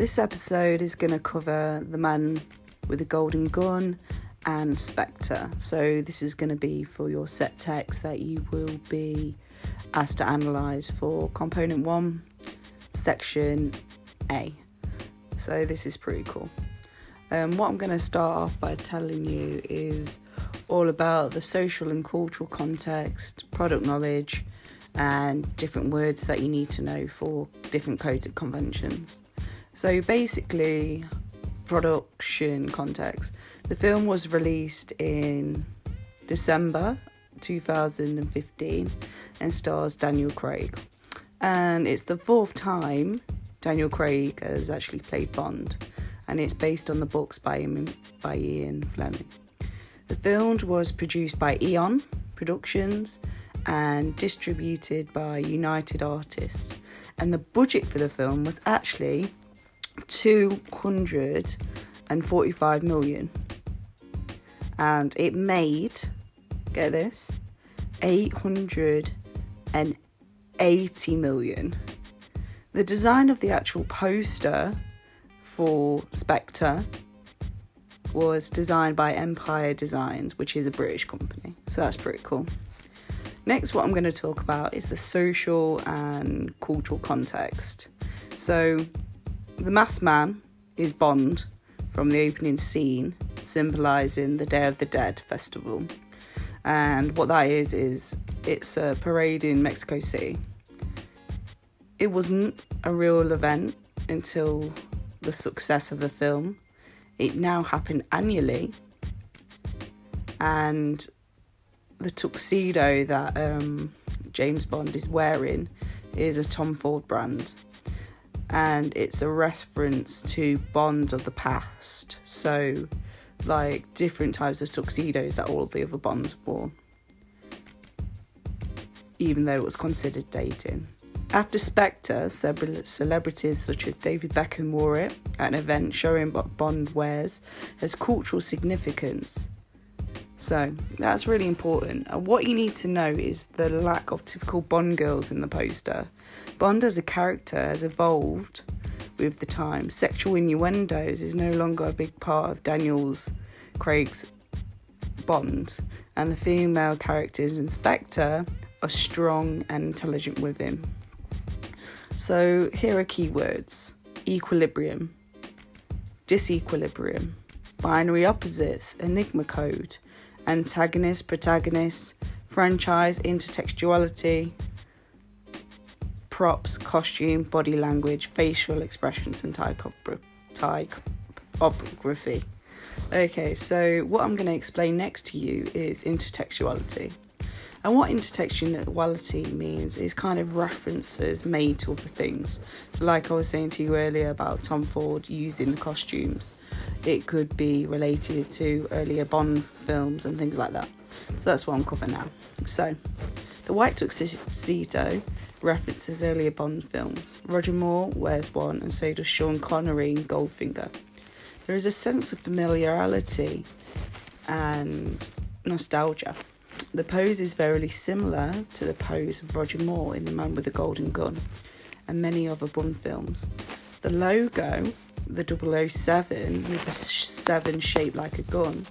This episode is going to cover the man with a golden gun and Spectre. So, this is going to be for your set text that you will be asked to analyse for component one, section A. So, this is pretty cool. Um, what I'm going to start off by telling you is all about the social and cultural context, product knowledge, and different words that you need to know for different codes and conventions. So basically, production context. The film was released in December 2015 and stars Daniel Craig. And it's the fourth time Daniel Craig has actually played Bond, and it's based on the books by, by Ian Fleming. The film was produced by Eon Productions and distributed by United Artists. And the budget for the film was actually 245 million. And it made, get this, 880 million. The design of the actual poster for Spectre was designed by Empire Designs, which is a British company. So that's pretty cool. Next, what I'm going to talk about is the social and cultural context. So, the masked man is Bond from the opening scene, symbolising the Day of the Dead festival. And what that is, is it's a parade in Mexico City. It wasn't a real event until the success of the film. It now happened annually, and the tuxedo that um, James Bond is wearing is a Tom Ford brand. And it's a reference to Bonds of the past. So, like different types of tuxedos that all the other Bonds wore. Even though it was considered dating. After Spectre, several celebrities such as David Beckham wore it at an event showing what Bond wears has cultural significance. So that's really important. And what you need to know is the lack of typical Bond girls in the poster. Bond as a character has evolved with the time. Sexual innuendos is no longer a big part of Daniel's Craig's Bond, and the female characters in Spectre are strong and intelligent with him. So here are keywords equilibrium, disequilibrium, binary opposites, enigma code, antagonist, protagonist, franchise, intertextuality, props, costume, body language, facial expressions, and typography. Okay, so what I'm going to explain next to you is intertextuality. And what intertextuality means is kind of references made to other things. So, like I was saying to you earlier about Tom Ford using the costumes, it could be related to earlier Bond films and things like that. So, that's what I'm covering now. So, the white tuxedo references earlier Bond films. Roger Moore wears one, and so does Sean Connery in Goldfinger. There is a sense of familiarity and nostalgia. The pose is very similar to the pose of Roger Moore in The Man with the Golden Gun and many other Bond films. The logo, the 007 with a seven shaped like a gun,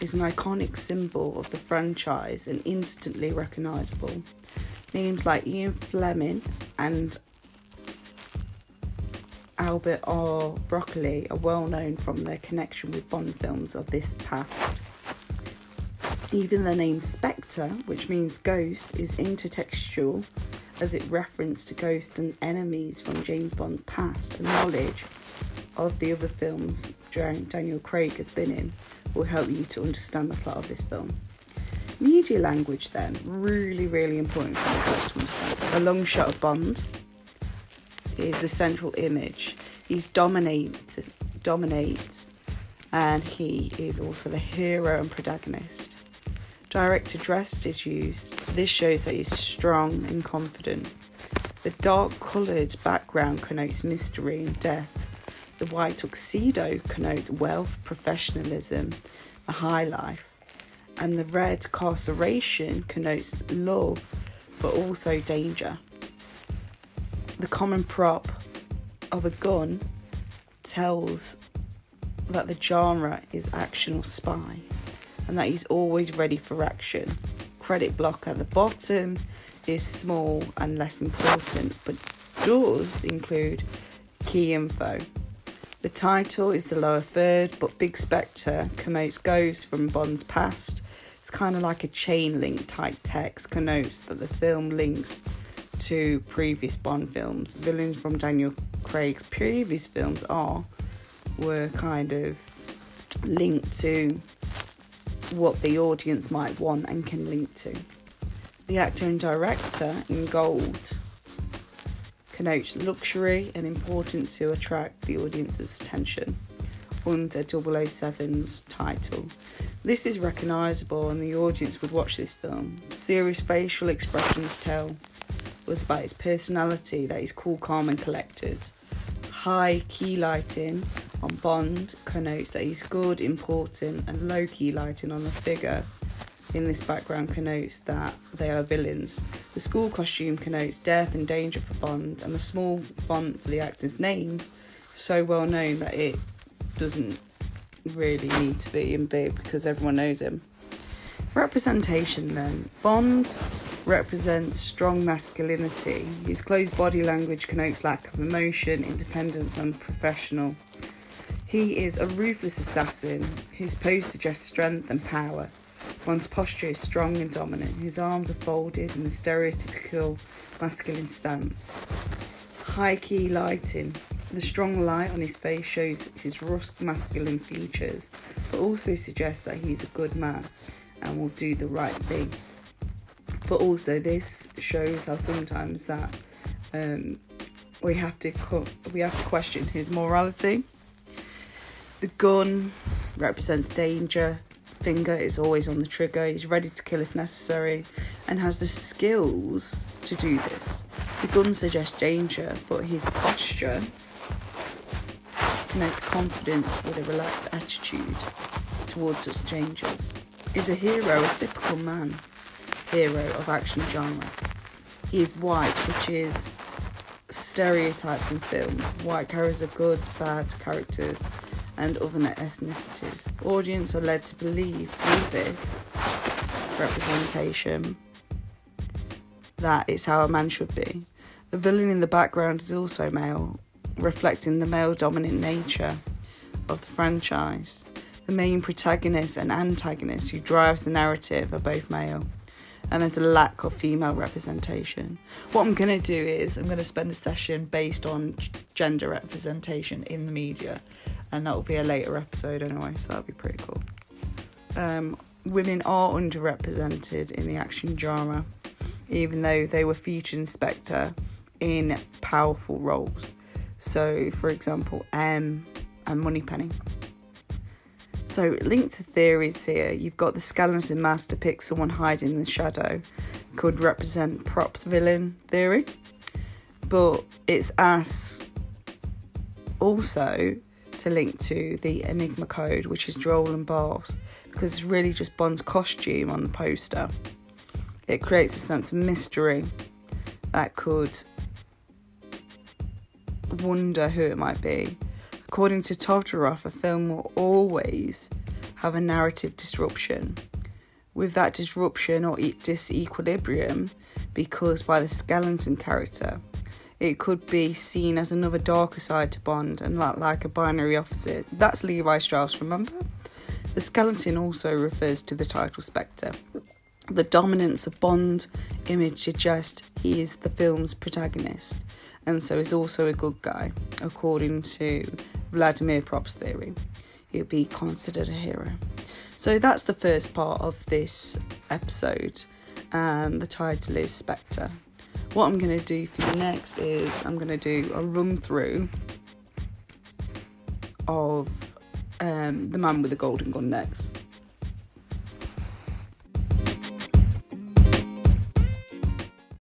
is an iconic symbol of the franchise and instantly recognisable. Names like Ian Fleming and Albert R. Broccoli are well known from their connection with Bond films of this past. Even the name Spectre, which means ghost, is intertextual as it reference to ghosts and enemies from James Bond's past and knowledge of the other films Daniel Craig has been in will help you to understand the plot of this film. Media language, then, really, really important for you to understand. A long shot of Bond is the central image. He's dominated, dominates, and he is also the hero and protagonist. Direct address is used. This shows that he's strong and confident. The dark coloured background connotes mystery and death. The white tuxedo connotes wealth, professionalism, a high life. And the red carceration connotes love, but also danger. The common prop of a gun tells that the genre is action or spy and that he's always ready for action. Credit block at the bottom is small and less important, but does include key info. The title is the lower third, but Big Spectre connotes goes from Bond's past. It's kind of like a chain link type text, connotes that the film links to previous Bond films. Villains from Daniel Craig's previous films are were kind of linked to what the audience might want and can link to. The actor and director in gold connotes luxury and important to attract the audience's attention under 007's title. This is recognisable and the audience would watch this film. Serious facial expressions tell was about his personality, that he's cool, calm, and collected. High key lighting on Bond connotes that he's good, important, and low key lighting on the figure in this background connotes that they are villains. The school costume connotes death and danger for Bond, and the small font for the actors' names so well known that it doesn't really need to be in big because everyone knows him. Representation then. Bond represents strong masculinity. His closed body language connotes lack of emotion, independence, and professional. He is a ruthless assassin. His pose suggests strength and power. One's posture is strong and dominant. His arms are folded in the stereotypical masculine stance. High key lighting. The strong light on his face shows his brusque masculine features, but also suggests that he's a good man and will do the right thing. But also, this shows how sometimes that um, we have to co- we have to question his morality. The gun represents danger. Finger is always on the trigger. He's ready to kill if necessary, and has the skills to do this. The gun suggests danger, but his posture connotes confidence with a relaxed attitude towards such dangers. Is a hero a typical man? Hero of action genre. He is white, which is stereotypes in films. White characters are good, bad characters, and other ethnicities. Audience are led to believe through this representation that it's how a man should be. The villain in the background is also male, reflecting the male dominant nature of the franchise. The main protagonist and antagonist who drives the narrative are both male, and there's a lack of female representation. What I'm going to do is I'm going to spend a session based on gender representation in the media, and that will be a later episode anyway, so that'll be pretty cool. Um, women are underrepresented in the action drama, even though they were featured in Spectre in powerful roles. So, for example, M and Moneypenny. So, linked to theories here, you've got the skeleton master pick someone hiding in the shadow, could represent Propp's villain theory, but it's asked also to link to the Enigma code, which is Roland Barthes, because it's really just Bond's costume on the poster. It creates a sense of mystery that could wonder who it might be. According to Todorov, a film will always have a narrative disruption. With that disruption or disequilibrium, because by the skeleton character, it could be seen as another darker side to Bond and not like a binary opposite. That's Levi-Strauss, remember? The skeleton also refers to the title Spectre. The dominance of Bond image suggests he is the film's protagonist and so is also a good guy, according to Vladimir Propp's theory. He'll be considered a hero. So that's the first part of this episode, and the title is Spectre. What I'm going to do for you next is I'm going to do a run through of um, the man with the golden gun next.